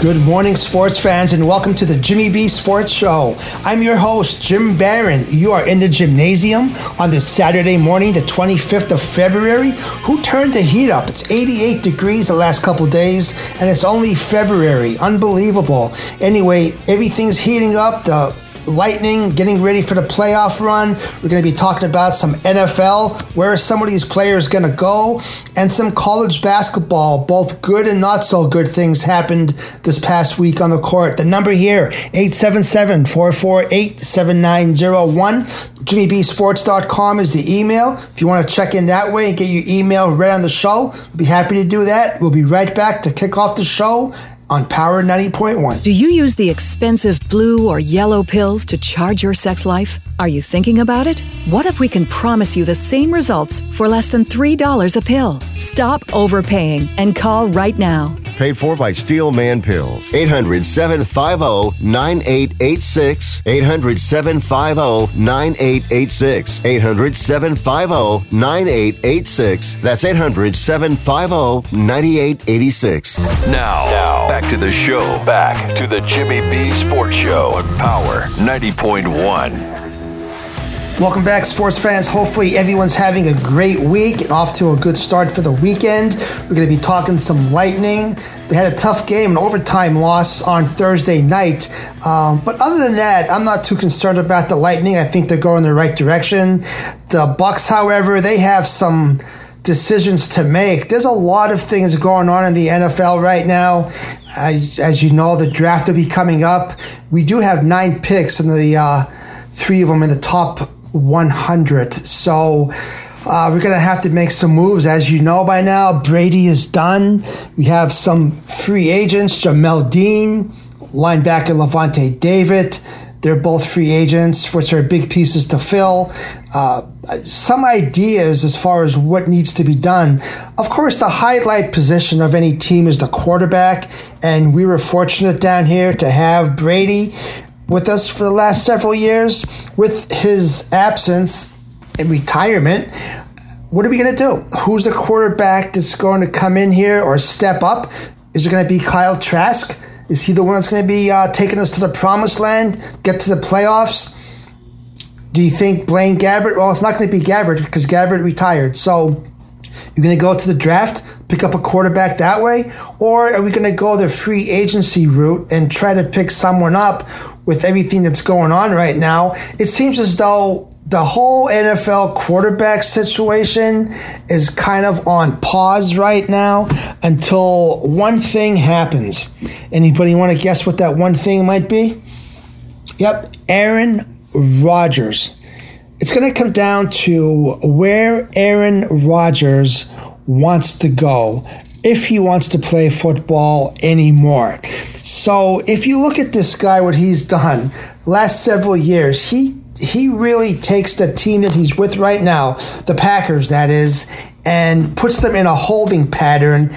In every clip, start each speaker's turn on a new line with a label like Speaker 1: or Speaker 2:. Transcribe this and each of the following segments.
Speaker 1: Good morning, sports fans, and welcome to the Jimmy B Sports Show. I'm your host, Jim Barron. You are in the Jimnasium on this Saturday morning, the 25th of February. Who turned the heat up? It's 88 degrees the last couple days, and it's only February. Unbelievable. Anyway, everything's heating up. The Lightning getting ready for the playoff run. We're going to be talking about some NFL, where are some of these players going to go, and some college basketball. Both good and not so good things happened this past week on the court. The number here, 877 448 7901. JimmyBSports.com is the email. If you want to check in that way and get your email read on the show, we'll be happy to do that. We'll be right back to kick off the show on Power 90.1.
Speaker 2: Do you use the expensive blue or yellow pills to charge your sex life? Are you thinking about it? What if we can promise you the same results for less than $3 a pill? Stop overpaying and call right now.
Speaker 3: Paid for by Steel Man Pills. 800 750 9886. 800 750 9886. 800 750 9886. That's 800 750 9886.
Speaker 4: Now, now, back to the show. Back to the Jimmy B Sports Show on Power 90.1.
Speaker 1: Welcome back, sports fans. Hopefully, everyone's having a great week and off to a good start for the weekend. We're going to be talking some Lightning. They had a tough game, an overtime loss on Thursday night. Um, but other than that, I'm not too concerned about the Lightning. I think they're going in the right direction. The Bucks, however, they have some decisions to make. There's a lot of things going on in the NFL right now. As, as you know, the draft will be coming up. We do have nine picks, and the uh, three of them in the top 100. So uh, we're going to have to make some moves. As you know by now, Brady is done. We have some free agents Jamel Dean, linebacker Lavonte David. They're both free agents, which are big pieces to fill. Uh, some ideas as far as what needs to be done. Of course, the highlight position of any team is the quarterback, and we were fortunate down here to have Brady with us for the last several years. With his absence and retirement, what are we going to do? Who's the quarterback that's going to come in here or step up? Is it going to be Kyle Trask? Is he the one that's going to be uh, taking us to the promised land, get to the playoffs? Do you think Blaine Gabbert? Well, it's not going to be Gabbert because Gabbert retired. So you're going to go to the draft, pick up a quarterback that way, or are we going to go the free agency route and try to pick someone up with everything that's going on right now? It seems as though the whole NFL quarterback situation is kind of on pause right now until one thing happens. Anybody want to guess what that one thing might be? Yep, Aaron Rodgers. It's going to come down to where Aaron Rodgers wants to go if he wants to play football anymore. So, if you look at this guy, what he's done last several years, he he really takes the team that he's with right now, the Packers, that is, and puts them in a holding pattern.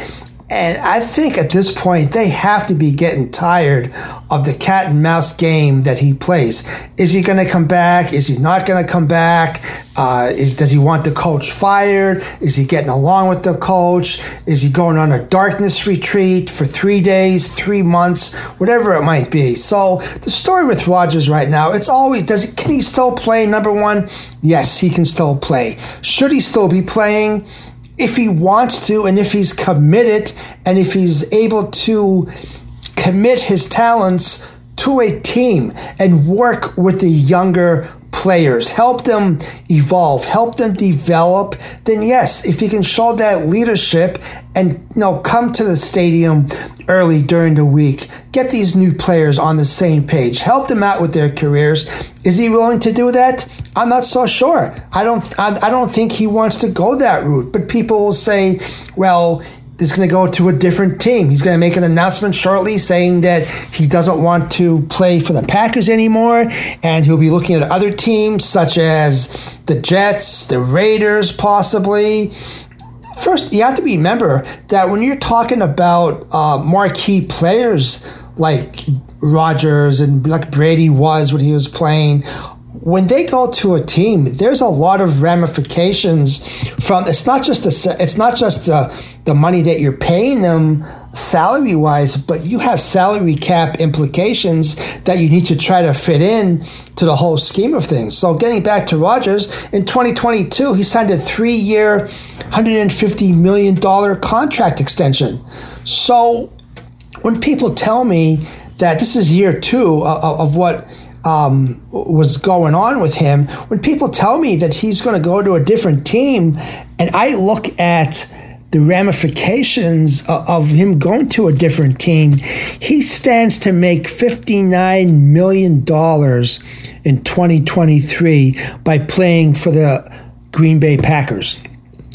Speaker 1: And I think at this point, they have to be getting tired of the cat and mouse game that he plays. Is he going to come back? Is he not going to come back? Uh, is, does he want the coach fired? Is he getting along with the coach? Is he going on a darkness retreat for three days, three months, whatever it might be? So the story with Rodgers right now, it's always does he, can he still play? Number one, yes, he can still play. Should he still be playing? If he wants to and if he's committed and if he's able to commit his talents to a team and work with the younger players, help them evolve, help them develop, then yes, if he can show that leadership and you know come to the stadium early during the week, get these new players on the same page, help them out with their careers. Is he willing to do that? I'm not so sure. I don't I, I don't think he wants to go that route, but people will say, well, is going to go to a different team. He's going to make an announcement shortly saying that he doesn't want to play for the Packers anymore, and he'll be looking at other teams such as the Jets, the Raiders, possibly. First, you have to remember that when you're talking about uh, marquee players like Rodgers and like Brady was when he was playing, when they go to a team, there's a lot of ramifications from. It's not just the. It's not just the the money that you're paying them salary wise, but you have salary cap implications that you need to try to fit in to the whole scheme of things. So, getting back to Rodgers in 2022, he signed a three year, $150 million contract extension. So, when people tell me that this is year two of, of what um, was going on with him, when people tell me that he's going to go to a different team, and I look at the ramifications of him going to a different team, he stands to make $59 million in 2023 by playing for the Green Bay Packers.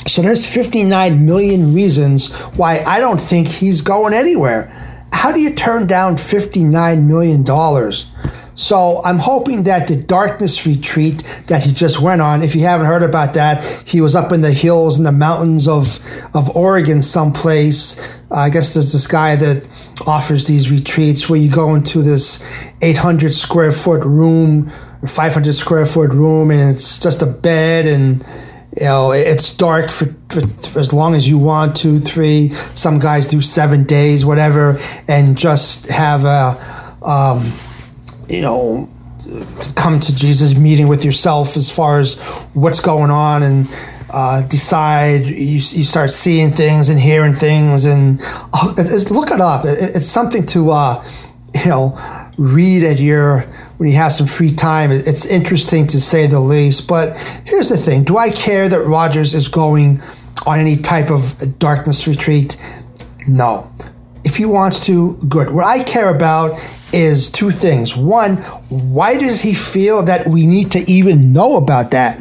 Speaker 1: So there's 59 million reasons why I don't think he's going anywhere. How do you turn down $59 million? So I'm hoping that the darkness retreat that he just went on, if you haven't heard about that, he was up in the hills and the mountains of, of Oregon someplace. Uh, I guess there's this guy that offers these retreats where you go into this 800 square foot room, 500 square foot room, and it's just a bed and you know it's dark for, for, for, as long as you want two three some guys do seven days whatever and just have a um, you know, come to Jesus meeting with yourself as far as what's going on and uh, decide you, you start seeing things and hearing things and uh, look it up. It, it's something to uh, you know read at your when you have some free time. It's interesting to say the least but here's the thing. Do i care that Rodgers is going on any type of darkness retreat? No. If he wants to good. What i care about is two things. One, why does he feel that we need to even know about that?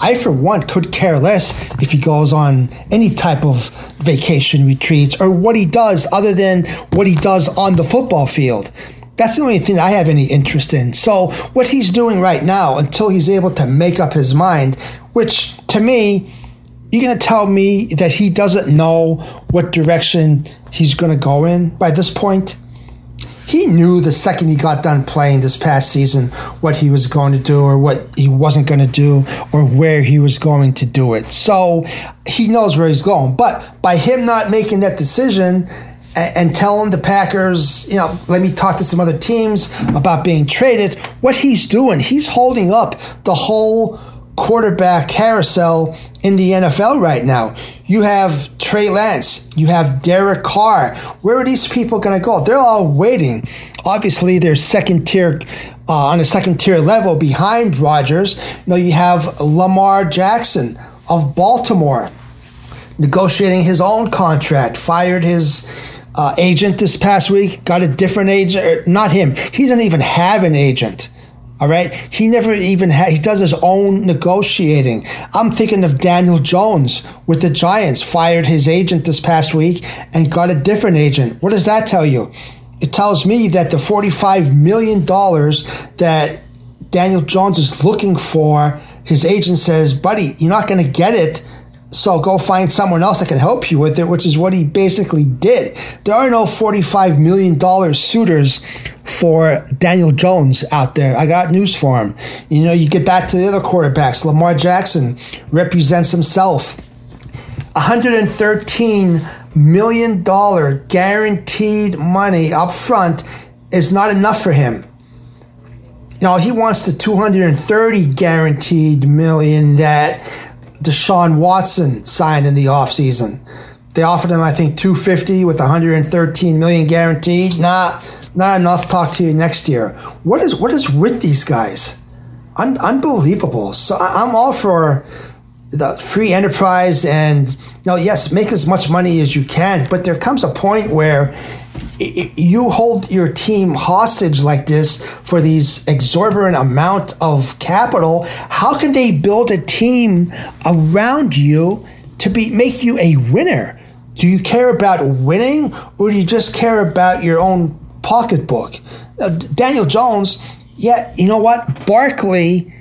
Speaker 1: I, for one, could care less if he goes on any type of vacation retreats or what he does other than what he does on the football field. That's the only thing I have any interest in. So, what he's doing right now until he's able to make up his mind, which to me, you're going to tell me that he doesn't know what direction he's going to go in by this point? He knew the second he got done playing this past season what he was going to do or what he wasn't going to do or where he was going to do it. So he knows where he's going. But by him not making that decision and, telling the Packers, you know, let me talk to some other teams about being traded, what he's doing, he's holding up the whole quarterback carousel in the NFL right now. You have Trey Lance, you have Derek Carr. Where are these people going to go? They're all waiting. Obviously, they're second tier. Uh, on a second tier level behind Rodgers, you know you have Lamar Jackson of Baltimore negotiating his own contract, fired his uh, agent this past week, got a different agent. Er, not him. He doesn't even have an agent. All right. He never even he does his own negotiating. I'm thinking of Daniel Jones with the Giants, fired his agent this past week and got a different agent. What does that tell you? It tells me that the $45 million that Daniel Jones is looking for, his agent says, buddy, you're not going to get it so go find someone else that can help you with it, which is what he basically did. There are no $45 million suitors for Daniel Jones out there. I got news for him. You know, you get back to the other quarterbacks. Lamar Jackson represents himself. $113 million guaranteed money up front is not enough for him. Know, he wants the 230 guaranteed million that Deshaun Watson signed in the offseason. They offered him, I think, 250 with 113 million guaranteed. Nah, not enough. Talk to you next year. What is what is with these guys? Un- unbelievable. So I- I'm all for the free enterprise and you know, yes, make as much money as you can, but there comes a point where you hold your team hostage like this for these exorbitant amount of capital. How can they build a team around you to be make you a winner? Do you care about winning or do you just care about your own pocketbook? Uh, daniel jones yeah you know what? Barkley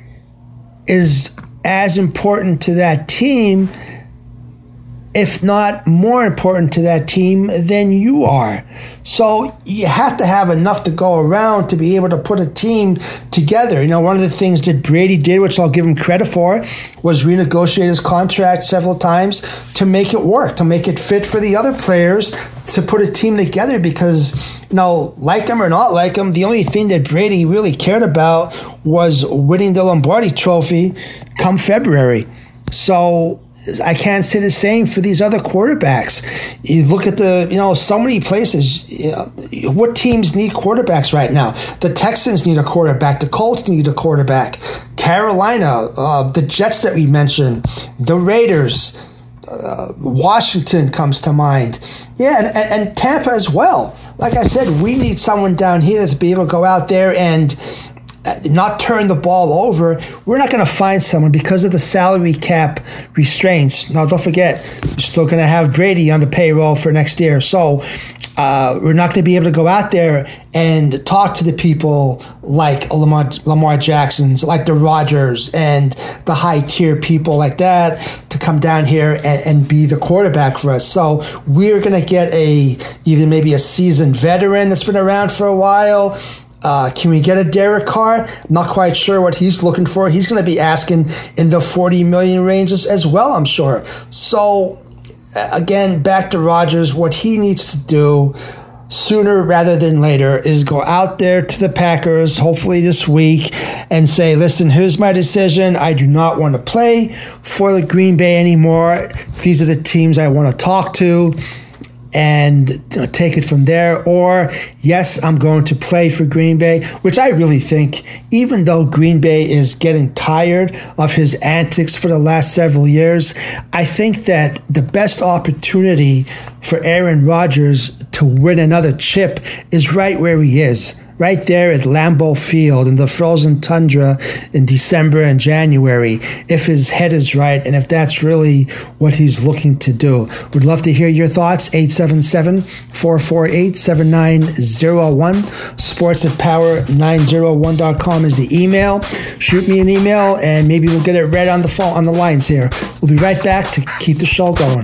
Speaker 1: is as important to that team if not more important to that team than you are. So you have to have enough to go around to be able to put a team together. You know, one of the things that Brady did, which I'll give him credit for, was renegotiate his contract several times to make it work, to make it fit for the other players to put a team together because, you know, like him or not like him, the only thing that Brady really cared about was winning the Lombardi trophy come February. So I can't say the same for these other quarterbacks. You look at the, you know, so many places. You know, what teams need quarterbacks right now? The Texans need a quarterback. The Colts need a quarterback. Carolina, uh, the Jets that we mentioned, the Raiders, uh, Washington comes to mind. Yeah, and, and, and Tampa as well. Like I said, we need someone down here to be able to go out there and not turn the ball over, we're not going to find someone because of the salary cap restraints. Now, don't forget, we're still going to have Brady on the payroll for next year. So uh, we're not going to be able to go out there and talk to the people like Lamar, Lamar Jackson's, like the Rodgers, and the high tier people like that to come down here and, and be the quarterback for us. So we're going to get a either maybe a seasoned veteran that's been around for a while uh, can we get a Derek Carr? I'm Not quite sure what he's looking for. He's going to be asking in the 40 million ranges as well, I'm sure. So, again, back to Rodgers, what he needs to do sooner rather than later is go out there to the Packers, hopefully this week, and say, listen, here's my decision. I do not want to play for the Green Bay anymore. These are the teams I want to talk to and uh, take it from there. Or, yes, I'm going to play for Green Bay, which I really think, even though Green Bay is getting tired of his antics for the last several years, I think that the best opportunity for Aaron Rodgers to win another chip is right where he is right there at Lambeau Field in the frozen tundra in December and January, if his head is right and if that's really what he's looking to do. we'd love to hear your thoughts. 877 448 7901. Sports at power901.com is the email. Shoot me an email and maybe we'll get it read on the phone on the lines here. We'll be right back to keep the show going.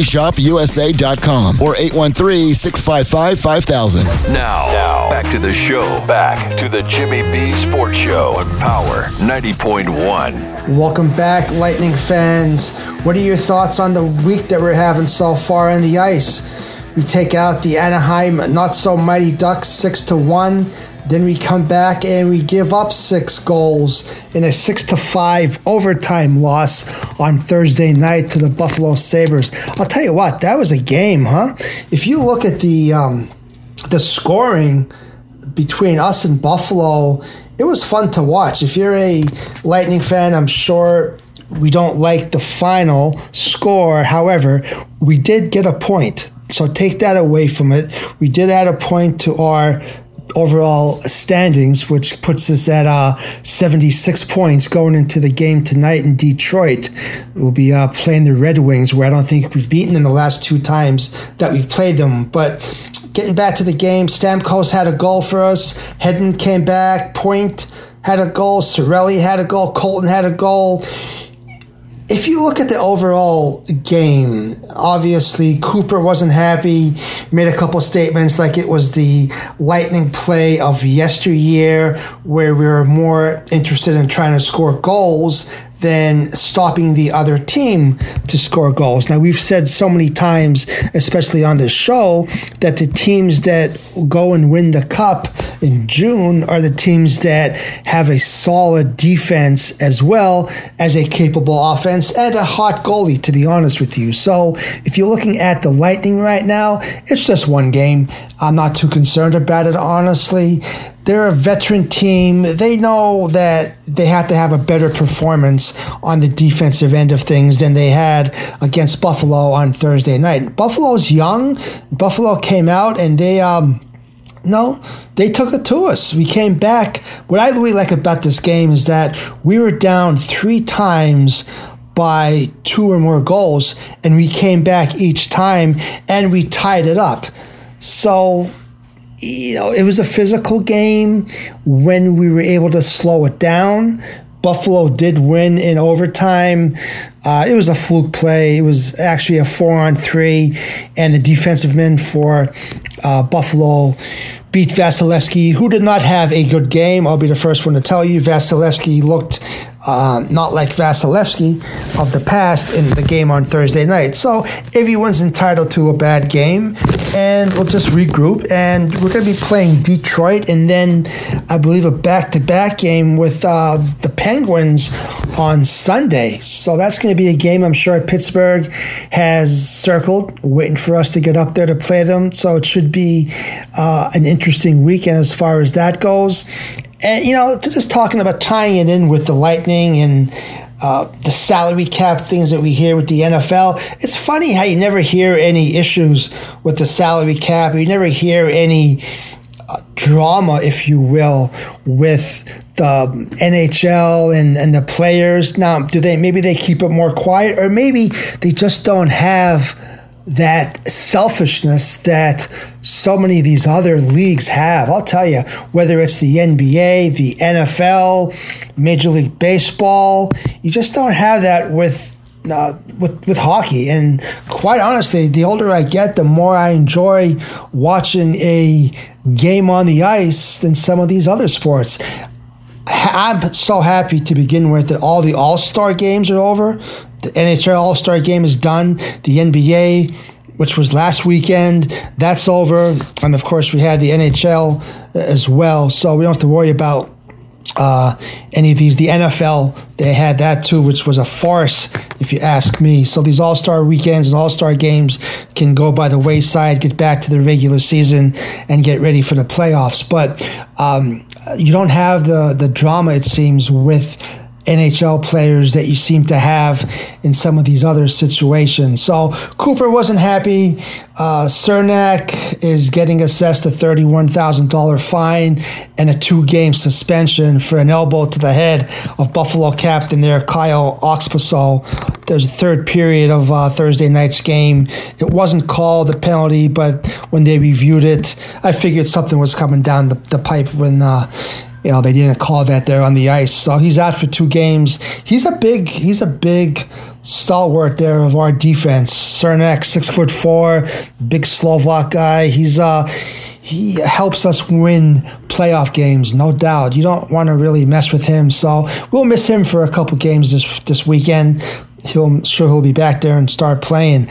Speaker 5: ShopuSA.com or 813-655-5000.
Speaker 4: Now, now, back to the show. Back to the Jimmy B Sports Show on Power 90.1.
Speaker 1: Welcome back, Lightning fans. What are your thoughts on the week that we're having so far in the ice? We take out the Anaheim not so mighty Ducks six to one. Then we come back and we give up six goals in a six to five overtime loss on Thursday night to the Buffalo Sabres. I'll tell you what, that was a game, huh? If you look at the um, the scoring between us and Buffalo, it was fun to watch. If you're a Lightning fan, I'm sure we don't like the final score. However, we did get a point. So take that away from it. We did add a point to our overall standings, which puts us at uh, 76 points going into the game tonight in Detroit. We'll be uh, playing the Red Wings, where I don't think we've beaten them the last two times that we've played them. But getting back to the game, Stamkos had a goal for us. Hedman came back. Point had a goal. Cirelli had a goal. Colton had a goal if you look at the overall game, obviously Cooper wasn't happy, made a couple statements like it was the lightning play of yesteryear, where we were more interested in trying to score goals than stopping the other team to score goals. Now, we've said so many times, especially on this show, that the teams that go and win the cup in June are the teams that have a solid defense as well as a capable offense and a hot goalie, to be honest with you. So, if you're looking at the Lightning right now, it's just one game. I'm not too concerned about it, honestly. They're a veteran team. They know that they have to have a better performance on the defensive end of things than they had against Buffalo on Thursday night. Buffalo's young. Buffalo came out and they um no, they took it to us. We came back. What I really like about this game is that we were down three times by two or more goals, and we came back each time and we tied it up. So you know, it was a physical game when we were able to slow it down. Buffalo did win in overtime. Uh, it was a fluke play. It was actually a four on three, and the defensive men for uh, Buffalo beat Vasilevskiy, who did not have a good game. I'll be the first one to tell you. Vasilevskiy looked uh, not like Vasilevskiy of the past in the game on Thursday night. So everyone's entitled to a bad game, and we'll just regroup. And we're going to be playing Detroit, and then I believe a back-to-back game with uh, the Penguins on Sunday. So that's going to be a game I'm sure Pittsburgh has circled, waiting for us to get up there to play them. So it should be uh, an interesting weekend as far as that goes. And, you know, just talking about tying it in with the Lightning and uh, the salary cap things that we hear with the NFL. It's funny how you never hear any issues with the salary cap. You never hear any uh, drama, if you will, with the NHL and, and the players. Now, do they maybe they keep it more quiet, or maybe they just don't have that selfishness that so many of these other leagues have. I'll tell you, whether it's the NBA, the NFL, Major League Baseball, you just don't have that with. Uh, with with hockey, and quite honestly, the older I get, the more I enjoy watching a game on the ice than some of these other sports. I'm so happy to begin with that all the All Star games are over. The NHL All Star game is done. The NBA, which was last weekend, that's over. And of course, we had the NHL as well. So we don't have to worry about uh, any of these. The NFL, they had that too, which was a farce, if you ask me. So these All Star weekends and All Star games can go by the wayside, get back to the regular season, and get ready for the playoffs. But um, you don't have the the drama, it seems, with NHL players that you seem to have in some of these other situations. So Cooper wasn't happy. Uh, Cernak is getting assessed a $31,000 fine and a two game suspension for an elbow to the head of Buffalo captain there, Kyle Okposo. There's a third period of uh, Thursday night's game. It wasn't called a penalty, but when they reviewed it, I figured something was coming down the, the pipe when. Uh, you know they didn't call that there on the ice. So he's out for two games. He's a big he's a big stalwart there of our defense. Cernak, six foot four, big Slovak guy. He's uh he helps us win playoff games, no doubt. You don't want to really mess with him, so we'll miss him for a couple games this this weekend. He'll sure he'll be back there and start playing.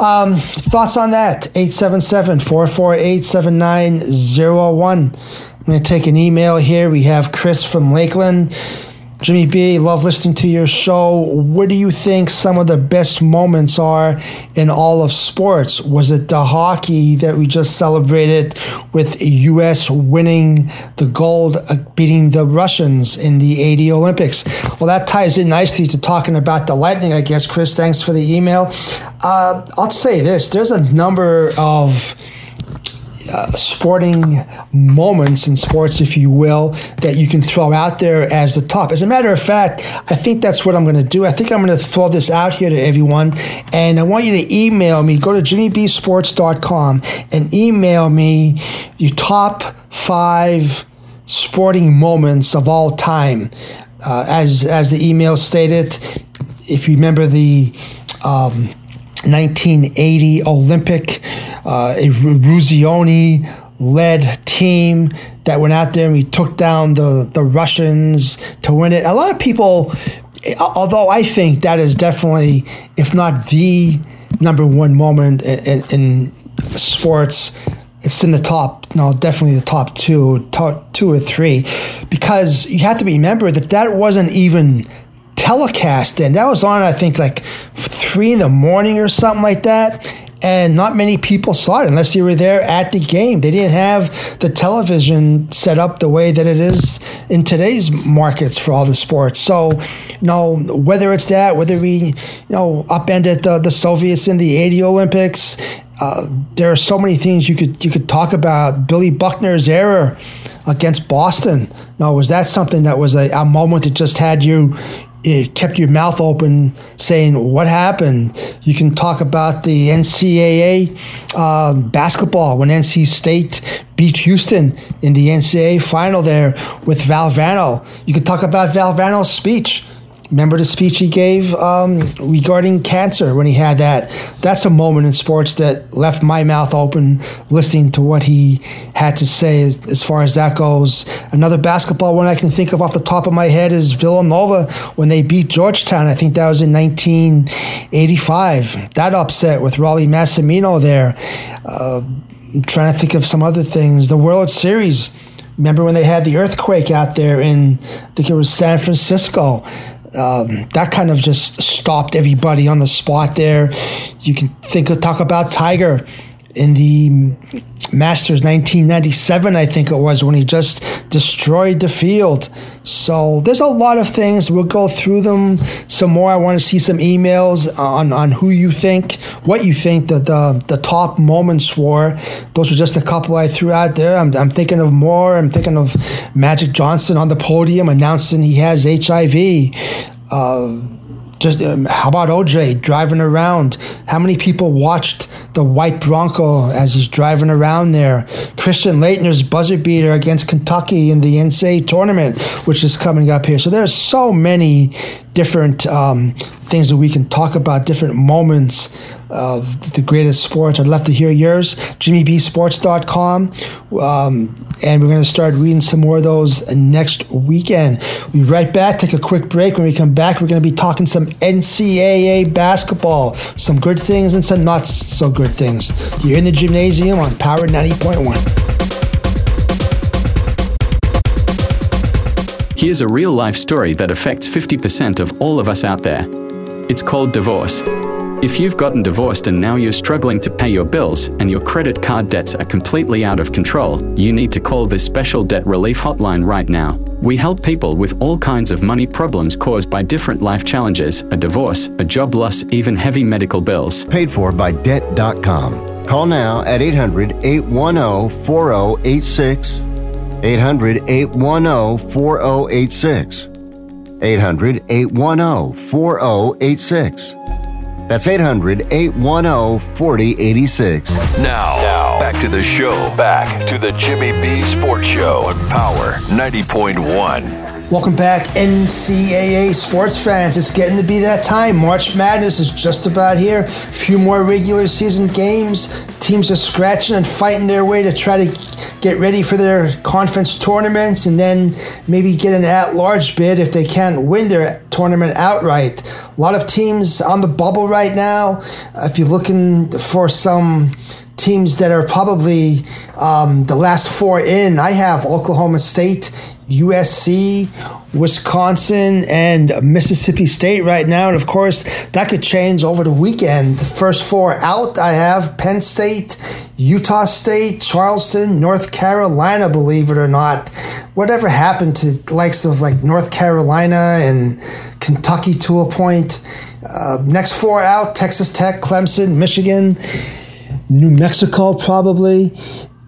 Speaker 1: Um, thoughts on that? 877 448 7901. I'm going to take an email here. We have Chris from Lakeland. Jimmy B, love listening to your show. What do you think some of the best moments are in all of sports? Was it the hockey that we just celebrated with U.S. winning the gold, uh, beating the Russians in the 80 Olympics? Well, that ties in nicely to talking about the Lightning, I guess. Chris, thanks for the email. Uh, I'll say this there's a number of uh, sporting moments in sports, if you will, that you can throw out there as the top. As a matter of fact, I think that's what I'm going to do. I think I'm going to throw this out here to everyone, and I want you to email me. Go to jimmybsports.com and email me your top five sporting moments of all time. Uh, as as the email stated, if you remember the. Um, 1980 Olympic, uh, a Eruzione led team that went out there and we took down the, the Russians to win it. A lot of people, although I think that is definitely, if not the number one moment in, in, in sports, it's in the top, no, definitely the top two, top two or three, because you have to remember that that wasn't even telecast and that was on I think like three in the morning or something like that and not many people saw it unless you were there at the game. They didn't have the television set up the way that it is in today's markets for all the sports. So, you know, whether it's that, whether we, you know, upended the, the Soviets in the 80 Olympics, uh, there are so many things you could you could talk about. Billy Buckner's error against Boston. Now, was that something that was a, a moment that just had you it kept your mouth open saying what happened? You can talk about the ncaa uh, basketball when nc state beat houston in the ncaa final there with valvano you can talk about valvano's speech Remember the speech he gave um, regarding cancer when he had that? That's a moment in sports that left my mouth open listening to what he had to say as, as, far as that goes. Another basketball one I can think of off the top of my head is Villanova when they beat Georgetown. I think that was in 1985. That upset with Rollie Massimino there. Uh, I'm trying to think of some other things. The World Series. Remember when they had the earthquake out there in, I think it was San Francisco um, that kind of just stopped everybody on the spot there. You can think of talk about Tiger in the Masters 1997, I think it was, when he just destroyed the field. So there's a lot of things. We'll go through them some more. I want to see some emails on, on who you think, what you think that the, the top moments were. Those were just a couple I threw out there. I'm, I'm thinking of more. I'm thinking of Magic Johnson on the podium announcing he has HIV. Uh, just um, how about OJ driving around? How many people watched the white Bronco as he's driving around there? Christian Laettner's buzzer beater against Kentucky in the NCAA tournament, which is coming up here. So there's so many different um, things that we can talk about, different moments of the greatest sports. I'd love to hear yours. JimmyBSports.com. Um, and we're going to start reading some more of those next weekend. We'll be right back, take a quick break. When we come back, we're going to be talking some NCAA basketball, some good things and some not so good things. You're in the Jimnasium on Power 90.1.
Speaker 6: Here's a real life story that affects 50% of all of us out there. It's called divorce. If you've gotten divorced and now you're struggling to pay your bills and your credit card debts are completely out of control, you need to call this special debt relief hotline right now. We help people with all kinds of money problems caused by different life challenges, a divorce, a job loss, even heavy medical bills.
Speaker 3: Paid for by Debt.com. Call now at 800 810 4086. 800 810 4086. 800 810 4086. That's 800 810 4086.
Speaker 4: Now, now, back to the show. Back to the Jimmy B Sports Show on Power 90.1.
Speaker 1: Welcome back, NCAA sports fans. It's getting to be that time. March Madness is just about here. A few more regular season games. Teams are scratching and fighting their way to try to get ready for their conference tournaments and then maybe get an at large bid if they can't win their tournament outright. A lot of teams on the bubble right now. If you're looking for some teams that are probably um, the last four in, I have Oklahoma State, USC, Wisconsin, and Mississippi State right now. And of course, that could change over the weekend. The first four out, I have Penn State, Utah State, Charleston, North Carolina, believe it or not. Whatever happened to likes of like North Carolina and Kentucky to a point. Uh, next four out Texas Tech, Clemson, Michigan, New Mexico, probably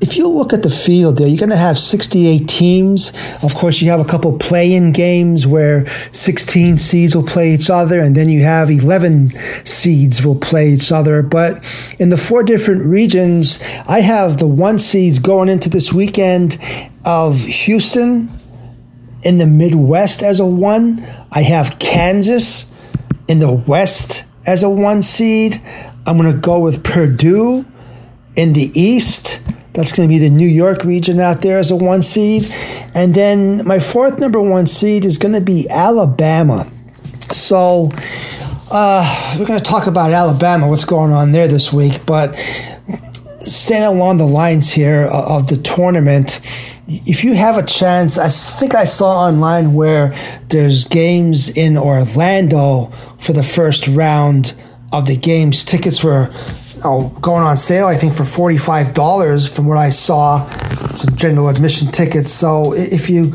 Speaker 1: if you look at the field there, you're going to have 68 teams. Of course, you have a couple play in games where 16 seeds will play each other, and then you have 11 seeds will play each other. But in the four different regions, I have the one seeds going into this weekend of Houston in the Midwest as a one. I have Kansas in the West as a one seed. I'm going to go with Purdue in the East. That's going to be the New York region out there as a one seed. And then my fourth number one seed is going to be Alabama. So uh, we're going to talk about Alabama, what's going on there this week. But staying along the lines here of the tournament, if you have a chance, I think I saw online where there's games in Orlando for the first round of the games. Tickets were know, going on sale, I think, for $45 from what I saw, some general admission tickets. So if you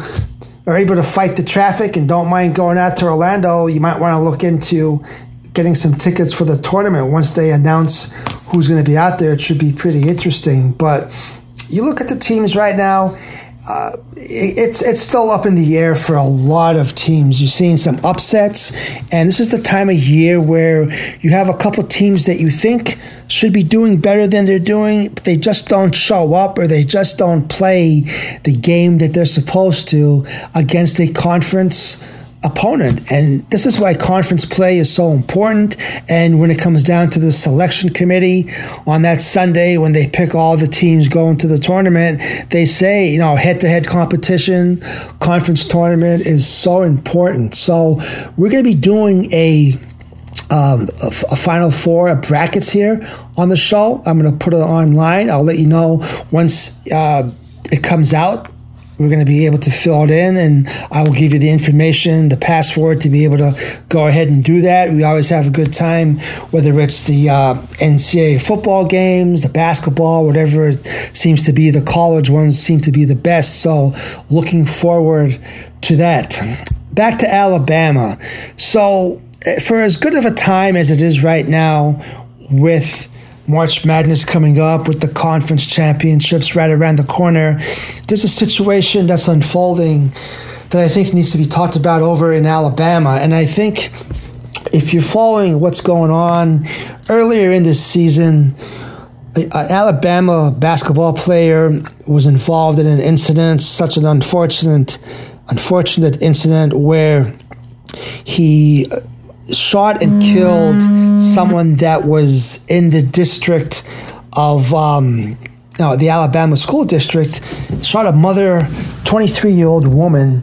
Speaker 1: are able to fight the traffic and don't mind going out to Orlando, you might want to look into getting some tickets for the tournament. Once they announce who's going to be out there, it should be pretty interesting. But you look at the teams right now, uh, it's it's still up in the air for a lot of teams. You're seeing some upsets, and this is the time of year where you have a couple teams that you think should be doing better than they're doing, but they just don't show up or they just don't play the game that they're supposed to against a conference opponent. And this is why conference play is so important. And when it comes down to the selection committee on that Sunday, when they pick all the teams going to the tournament, they say, you know, head to head competition, conference tournament is so important. So we're going to be doing a um, a, final four brackets here on the show. I'm going to put it online. I'll let you know once uh, it comes out we're going to be able to fill it in, and I will give you the information, the password to be able to go ahead and do that. We always have a good time, whether it's the uh, NCAA football games, the basketball, whatever seems to be. The college ones seem to be the best. So, looking forward to that. Back to Alabama. So, for as good of a time as it is right now with March Madness coming up with the conference championships right around the corner. There's a situation that's unfolding that I think needs to be talked about over in Alabama. And I think if you're following what's going on earlier in this season, an uh, Alabama basketball player was involved in an incident, such an unfortunate, unfortunate incident where he shot and killed someone that was in the district of um, no, the Alabama school district. Shot a mother, 23 year old woman.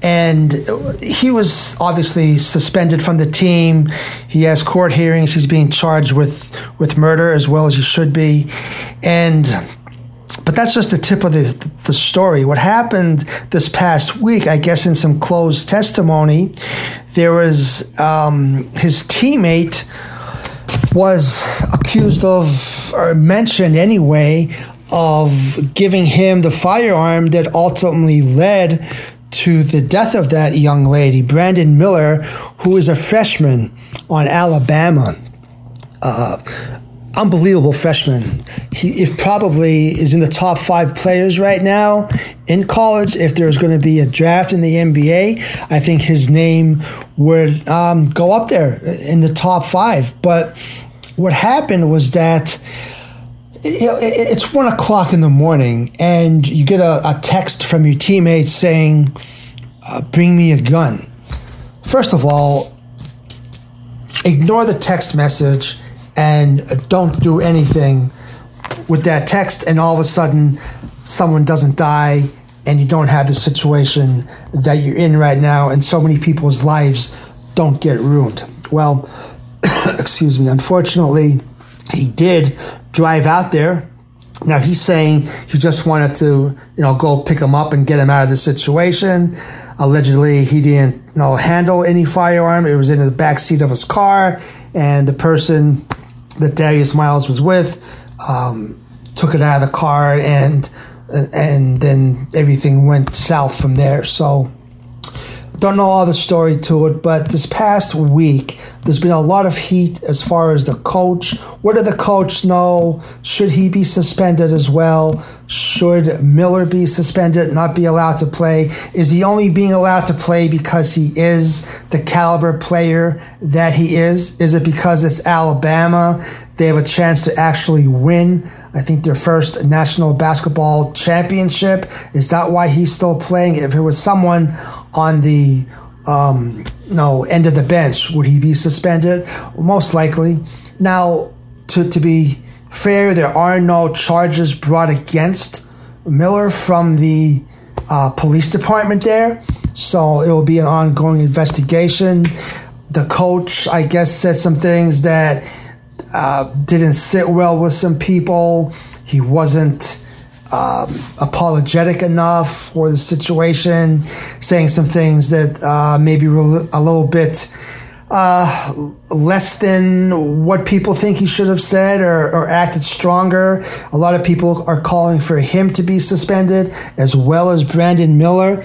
Speaker 1: And he was obviously suspended from the team. He has court hearings. He's being charged with, with murder as well as he should be. And but that's just the tip of the, the story. What happened this past week, I guess, in some closed testimony, there was um, his teammate was accused of, or mentioned anyway, of giving him the firearm that ultimately led to the death of that young lady, Brandon Miller, who is a freshman on Alabama. Uh, unbelievable freshman. He if probably is in the top five players right now in college. If there's going to be a draft in the NBA, I think his name would um, go up there in the top five. But what happened was that. it's one o'clock in the morning, and you get a, a text from your teammates saying, uh, "Bring me a gun." First of all, ignore the text message and don't do anything with that text, and all of a sudden, someone doesn't die, and you don't have the situation that you're in right now, and so many people's lives don't get ruined. Well, excuse me, unfortunately, he did drive out there. Now he's saying he just wanted to, you know, go pick him up and get him out of the situation. Allegedly, he didn't, you know, handle any firearm. It was in the back seat of his car, and the person that Darius Miles was with, um, took it out of the car, and and then everything went south from there. So don't know all the story to it, but this past week, there's been a lot of heat as far as the coach. What did the coach know? Should he be suspended as well? Should Miller be suspended, not be allowed to play? Is he only being allowed to play because he is the caliber player that he is? Is it because it's Alabama? They have a chance to actually win, I think, their first national basketball championship. Is that why he's still playing? If it was someone on the um, no end of the bench, would he be suspended? Most likely. Now, to, to be fair, there are no charges brought against Miller from the uh, police department there. So it will be an ongoing investigation. The coach, I guess, said some things that uh, didn't sit well with some people. He wasn't um, apologetic enough for the situation, saying some things that uh, maybe were a little bit uh, less than what people think he should have said or, or, acted stronger. A lot of people are calling for him to be suspended, as well as Brandon Miller.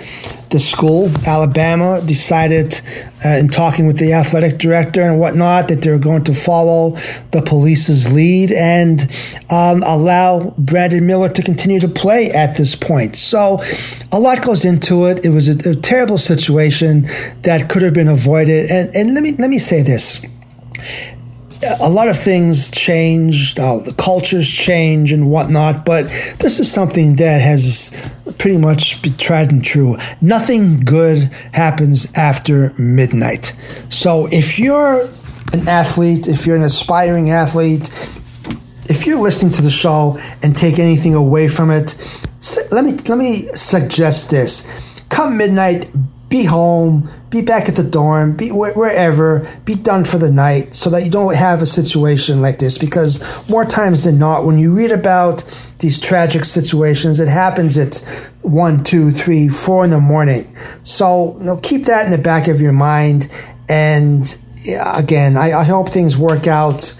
Speaker 1: The school, Alabama, decided uh, in talking with the athletic director and whatnot that they're going to follow the police's lead and um, allow Brandon Miller to continue to play at this point. So, a lot goes into it. It was a, a terrible situation that could have been avoided. And, and let me let me say this a lot of things changed, uh, the cultures change and whatnot, but this is something that has pretty much been tried and true. Nothing good happens after midnight. So if you're an athlete, if you're an aspiring athlete, if you're listening to the show and take anything away from it, let me let me suggest this. Come midnight, be home, be back at the dorm, be wherever, be done for the night so that you don't have a situation like this. Because more times than not, when you read about these tragic situations, it happens at one, two, three, four in the morning. So you know, keep that in the back of your mind. And again, I, I hope things work out.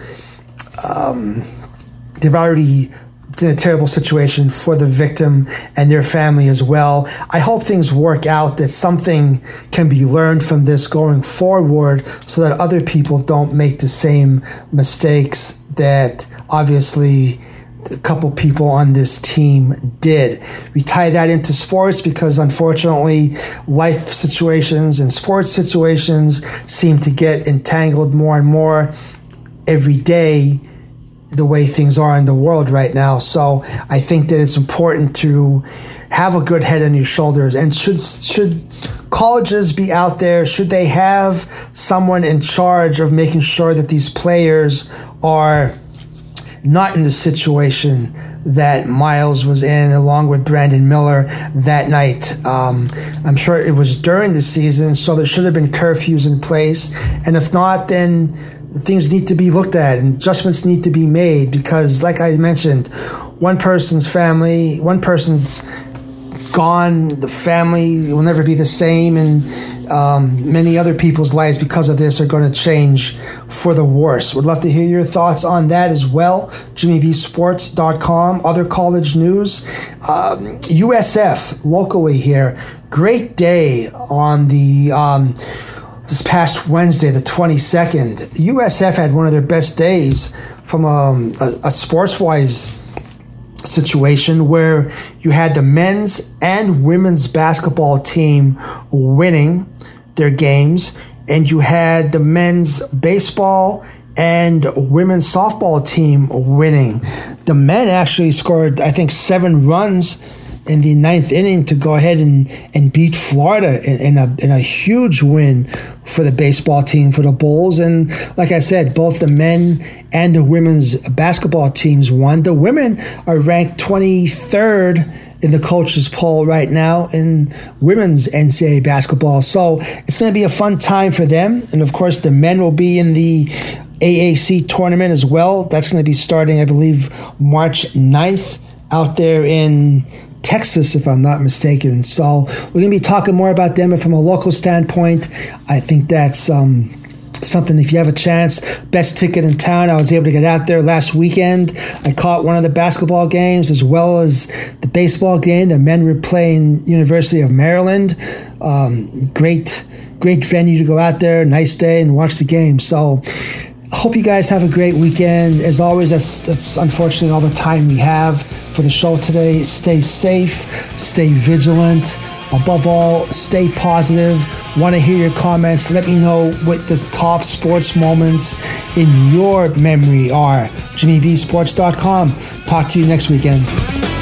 Speaker 1: Um, they've already in a terrible situation for the victim and their family as well. I hope things work out, that something can be learned from this going forward so that other people don't make the same mistakes that obviously a couple people on this team did. We tie that into sports because unfortunately, life situations and sports situations seem to get entangled more and more every day the way things are in the world right now. So I think that it's important to have a good head on your shoulders. And should should colleges be out there? Should they have someone in charge of making sure that these players are not in the situation that Miles was in, along with Brandon Miller that night. Um, I'm sure it was during the season, so there should have been curfews in place. And if not, then things need to be looked at and adjustments need to be made because, like I mentioned, one person's family, one person's gone, the family will never be the same, and um, many other people's lives because of this are going to change for the worse. Would love to hear your thoughts on that as well. JimmyBSports.com, other college news. Um, USF locally here, great day on the. Um, this past Wednesday, the 22nd, USF had one of their best days from um, a, a sports wise situation where you had the men's and women's basketball team winning their games, and you had the men's baseball and women's softball team winning. The men actually scored, I think, seven runs in the ninth inning to go ahead and, and beat Florida in, in, a, in a huge win for the baseball team, for the Bulls. And like I said, both the men and the women's basketball teams won. The women are ranked 23rd in the coaches poll right now in women's NCAA basketball. So it's going to be a fun time for them. And of course, the men will be in the AAC tournament as well. That's going to be starting, I believe, March 9th out there in Texas, if I'm not mistaken. So we're going to be talking more about them from a local standpoint. I think that's um, something if you have a chance. Best ticket in town. I was able to get out there last weekend. I caught one of the basketball games as well as the baseball game. The men were playing University of Maryland. Um, great, great venue to go out there. Nice day and watch the game. So hope you guys have a great weekend. As always, that's that's unfortunately all the time we have for the show today. Stay safe, stay vigilant. Above all, stay positive. Want to hear your comments. Let me know what the top sports moments in your memory are. JimmyBSports.com. Talk to you next weekend.